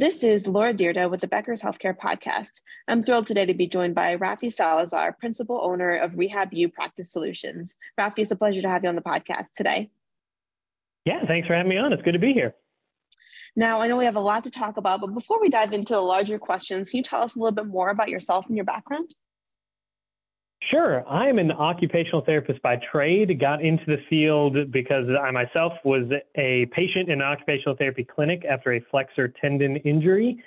This is Laura Dyrda with the Becker's Healthcare Podcast. I'm thrilled today to be joined by Rafi Salazar, principal owner of Rehab RehabU Practice Solutions. Rafi, it's a pleasure to have you on the podcast today. Yeah, thanks for having me on. It's good to be here. Now, I know we have a lot to talk about, but before we dive into the larger questions, can you tell us a little bit more about yourself and your background? Sure. I'm an occupational therapist by trade. Got into the field because I myself was a patient in an occupational therapy clinic after a flexor tendon injury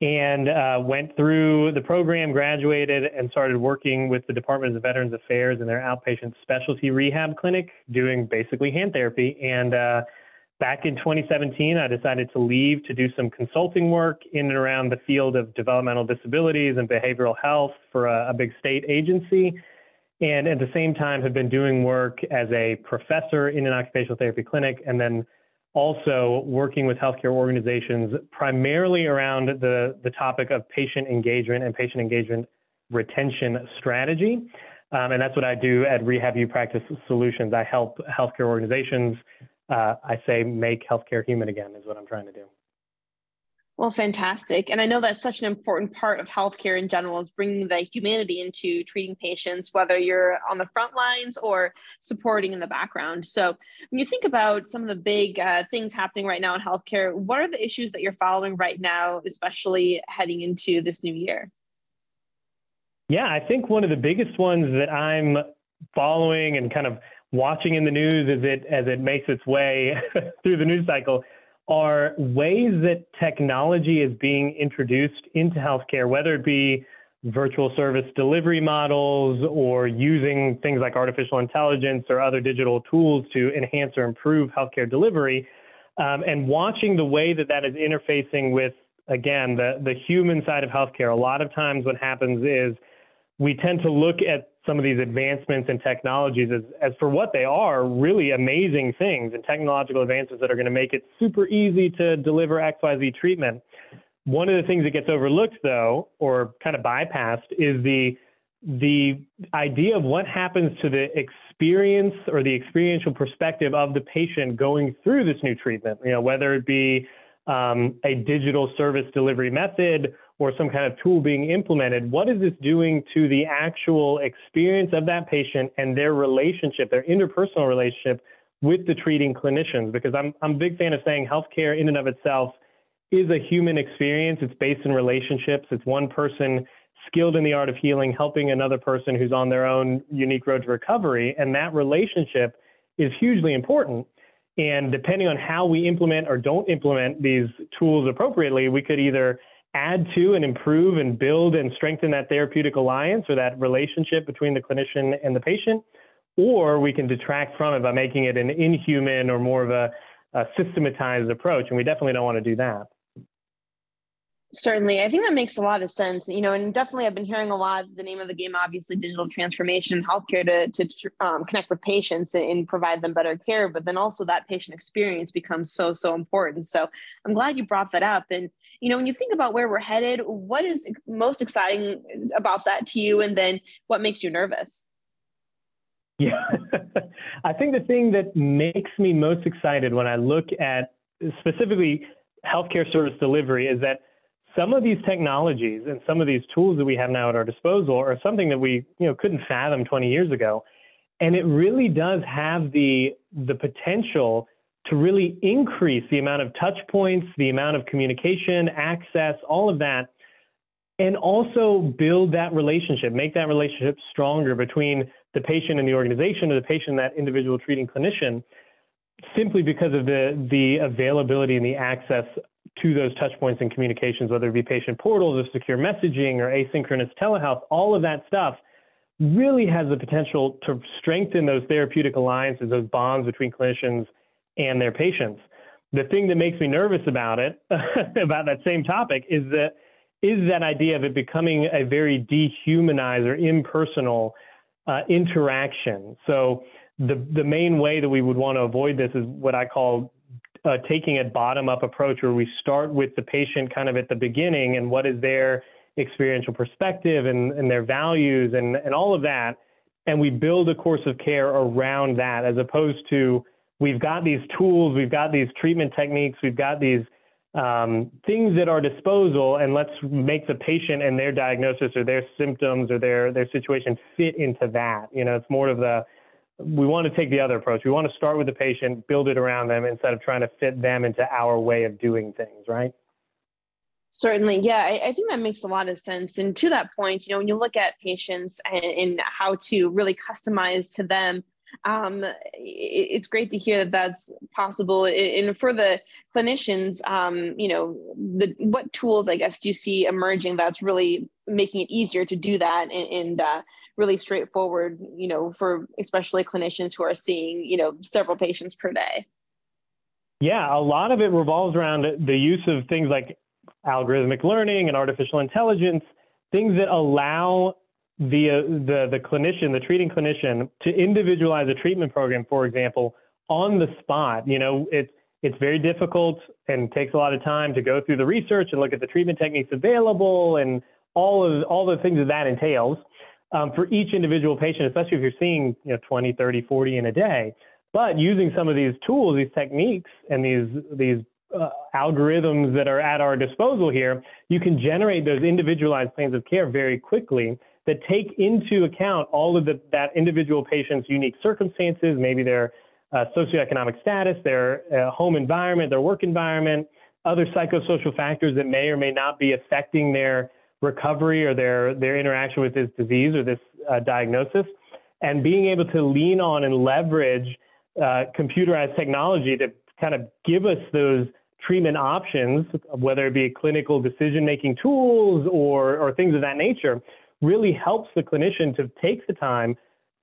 and uh, went through the program, graduated, and started working with the Department of Veterans Affairs in their outpatient specialty rehab clinic, doing basically hand therapy. And uh, back in 2017, I decided to leave to do some consulting work in and around the field of developmental disabilities and behavioral health for a, a big state agency. And at the same time, have been doing work as a professor in an occupational therapy clinic and then also working with healthcare organizations primarily around the, the topic of patient engagement and patient engagement retention strategy. Um, and that's what I do at Rehab RehabU Practice Solutions. I help healthcare organizations, uh, I say, make healthcare human again, is what I'm trying to do. Well, fantastic. And I know that's such an important part of healthcare in general is bringing the humanity into treating patients, whether you're on the front lines or supporting in the background. So, when you think about some of the big uh, things happening right now in healthcare, what are the issues that you're following right now, especially heading into this new year? Yeah, I think one of the biggest ones that I'm following and kind of watching in the news as it as it makes its way through the news cycle are ways that technology is being introduced into healthcare, whether it be virtual service delivery models or using things like artificial intelligence or other digital tools to enhance or improve healthcare delivery, um, and watching the way that that is interfacing with, again, the, the human side of healthcare. A lot of times what happens is we tend to look at some of these advancements and technologies as, as for what they are, really amazing things and technological advances that are going to make it super easy to deliver XYZ treatment. One of the things that gets overlooked, though, or kind of bypassed, is the the idea of what happens to the experience or the experiential perspective of the patient going through this new treatment. You know, whether it be um, a digital service delivery method or some kind of tool being implemented, what is this doing to the actual experience of that patient and their relationship, their interpersonal relationship with the treating clinicians? Because I'm, I'm a big fan of saying healthcare in and of itself is a human experience. It's based in relationships. It's one person skilled in the art of healing helping another person who's on their own unique road to recovery. And that relationship is hugely important. And depending on how we implement or don't implement these tools appropriately, we could either add to and improve and build and strengthen that therapeutic alliance or that relationship between the clinician and the patient, or we can detract from it by making it an inhuman or more of a, a systematized approach. And we definitely don't want to do that. Certainly. I think that makes a lot of sense. You know, and definitely I've been hearing a lot, the name of the game, obviously digital transformation, healthcare to, to um, connect with patients and provide them better care. But then also that patient experience becomes so, so important. So I'm glad you brought that up. And, you know, when you think about where we're headed, what is most exciting about that to you? And then what makes you nervous? Yeah, I think the thing that makes me most excited when I look at specifically healthcare service delivery is that some of these technologies and some of these tools that we have now at our disposal are something that we you know couldn't fathom 20 years ago. And it really does have the the potential to really increase the amount of touch points the amount of communication access all of that and also build that relationship make that relationship stronger between the patient and the organization or the patient and that individual treating clinician simply because of the the availability and the access to those touch points and communications, whether it be patient portals or secure messaging or asynchronous telehealth, all of that stuff really has the potential to strengthen those therapeutic alliances, those bonds between clinicians and their patients. The thing that makes me nervous about it, about that same topic, is that is that idea of it becoming a very dehumanized or impersonal uh, interaction. So the the main way that we would want to avoid this is what I call uh, taking a bottom up approach where we start with the patient kind of at the beginning and what is their experiential perspective and, and their values and, and all of that. And we build a course of care around that as opposed to we've got these tools, we've got these treatment techniques, we've got these um, things at our disposal and let's make the patient and their diagnosis or their symptoms or their their situation fit into that. You know, it's more of the we want to take the other approach. We want to start with the patient, build it around them instead of trying to fit them into our way of doing things, right? Certainly, yeah, I, I, think that makes a lot of sense. And to that point, you know, when you look at patients and, and how to really customize to them, um, it, it's great to hear that that's possible. And for the clinicians, um, you know, the what tools I guess do you see emerging that's really making it easier to do that and, and uh, really straightforward, you know, for especially clinicians who are seeing, you know, several patients per day? Yeah, a lot of it revolves around the use of things like algorithmic learning and artificial intelligence, things that allow the, uh, the, the clinician, the treating clinician, to individualize a treatment program, for example, on the spot. You know, it's, it's very difficult and takes a lot of time to go through the research and look at the treatment techniques available and all of all the things that that entails um, for each individual patient, especially if you're seeing you know 20, 30, 40 in a day. But using some of these tools, these techniques, and these these uh, algorithms that are at our disposal here, you can generate those individualized plans of care very quickly that take into account all of the, that individual patient's unique circumstances, maybe their uh, socioeconomic status, their uh, home environment, their work environment, other psychosocial factors that may or may not be affecting their recovery or their, their interaction with this disease or this uh, diagnosis, and being able to lean on and leverage uh, computerized technology to kind of give us those treatment options, whether it be clinical decision making tools or, or things of that nature, really helps the clinician to take the time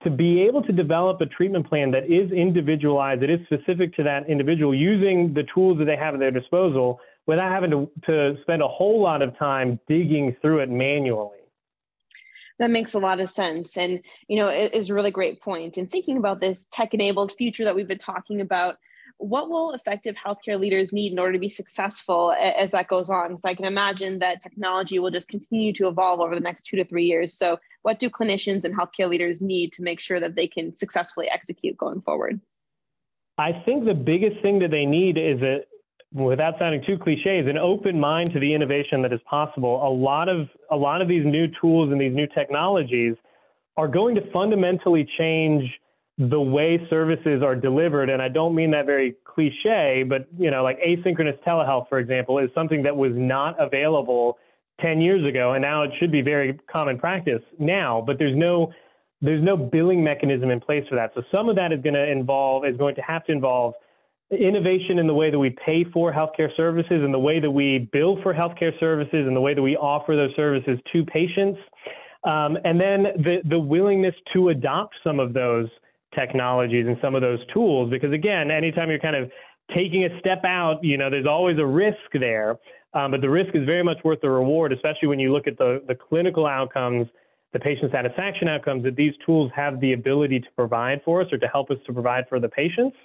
to be able to develop a treatment plan that is individualized, that is specific to that individual, using the tools that they have at their disposal without having to, to spend a whole lot of time digging through it manually. That makes a lot of sense. And, you know, it is a really great point. And thinking about this tech enabled future that we've been talking about, what will effective healthcare leaders need in order to be successful as that goes on? Because I can imagine that technology will just continue to evolve over the next two to three years. So, what do clinicians and healthcare leaders need to make sure that they can successfully execute going forward? I think the biggest thing that they need is a, without sounding too cliches, an open mind to the innovation that is possible. A lot of a lot of these new tools and these new technologies are going to fundamentally change the way services are delivered, and I don't mean that very cliche, but you know, like asynchronous telehealth, for example, is something that was not available 10 years ago, and now it should be very common practice now. But there's no there's no billing mechanism in place for that. So some of that is going to involve is going to have to involve innovation in the way that we pay for healthcare services and the way that we bill for healthcare services and the way that we offer those services to patients. Um, and then the, the willingness to adopt some of those technologies and some of those tools because again anytime you're kind of taking a step out you know there's always a risk there um, but the risk is very much worth the reward especially when you look at the, the clinical outcomes the patient satisfaction outcomes that these tools have the ability to provide for us or to help us to provide for the patients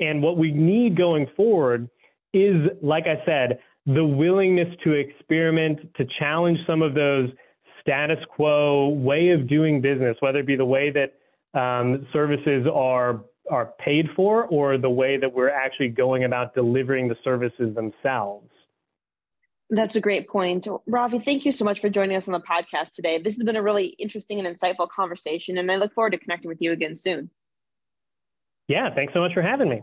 and what we need going forward is like i said the willingness to experiment to challenge some of those status quo way of doing business whether it be the way that um, services are are paid for or the way that we're actually going about delivering the services themselves. That's a great point. Rafi, thank you so much for joining us on the podcast today. This has been a really interesting and insightful conversation, and I look forward to connecting with you again soon. Yeah, thanks so much for having me.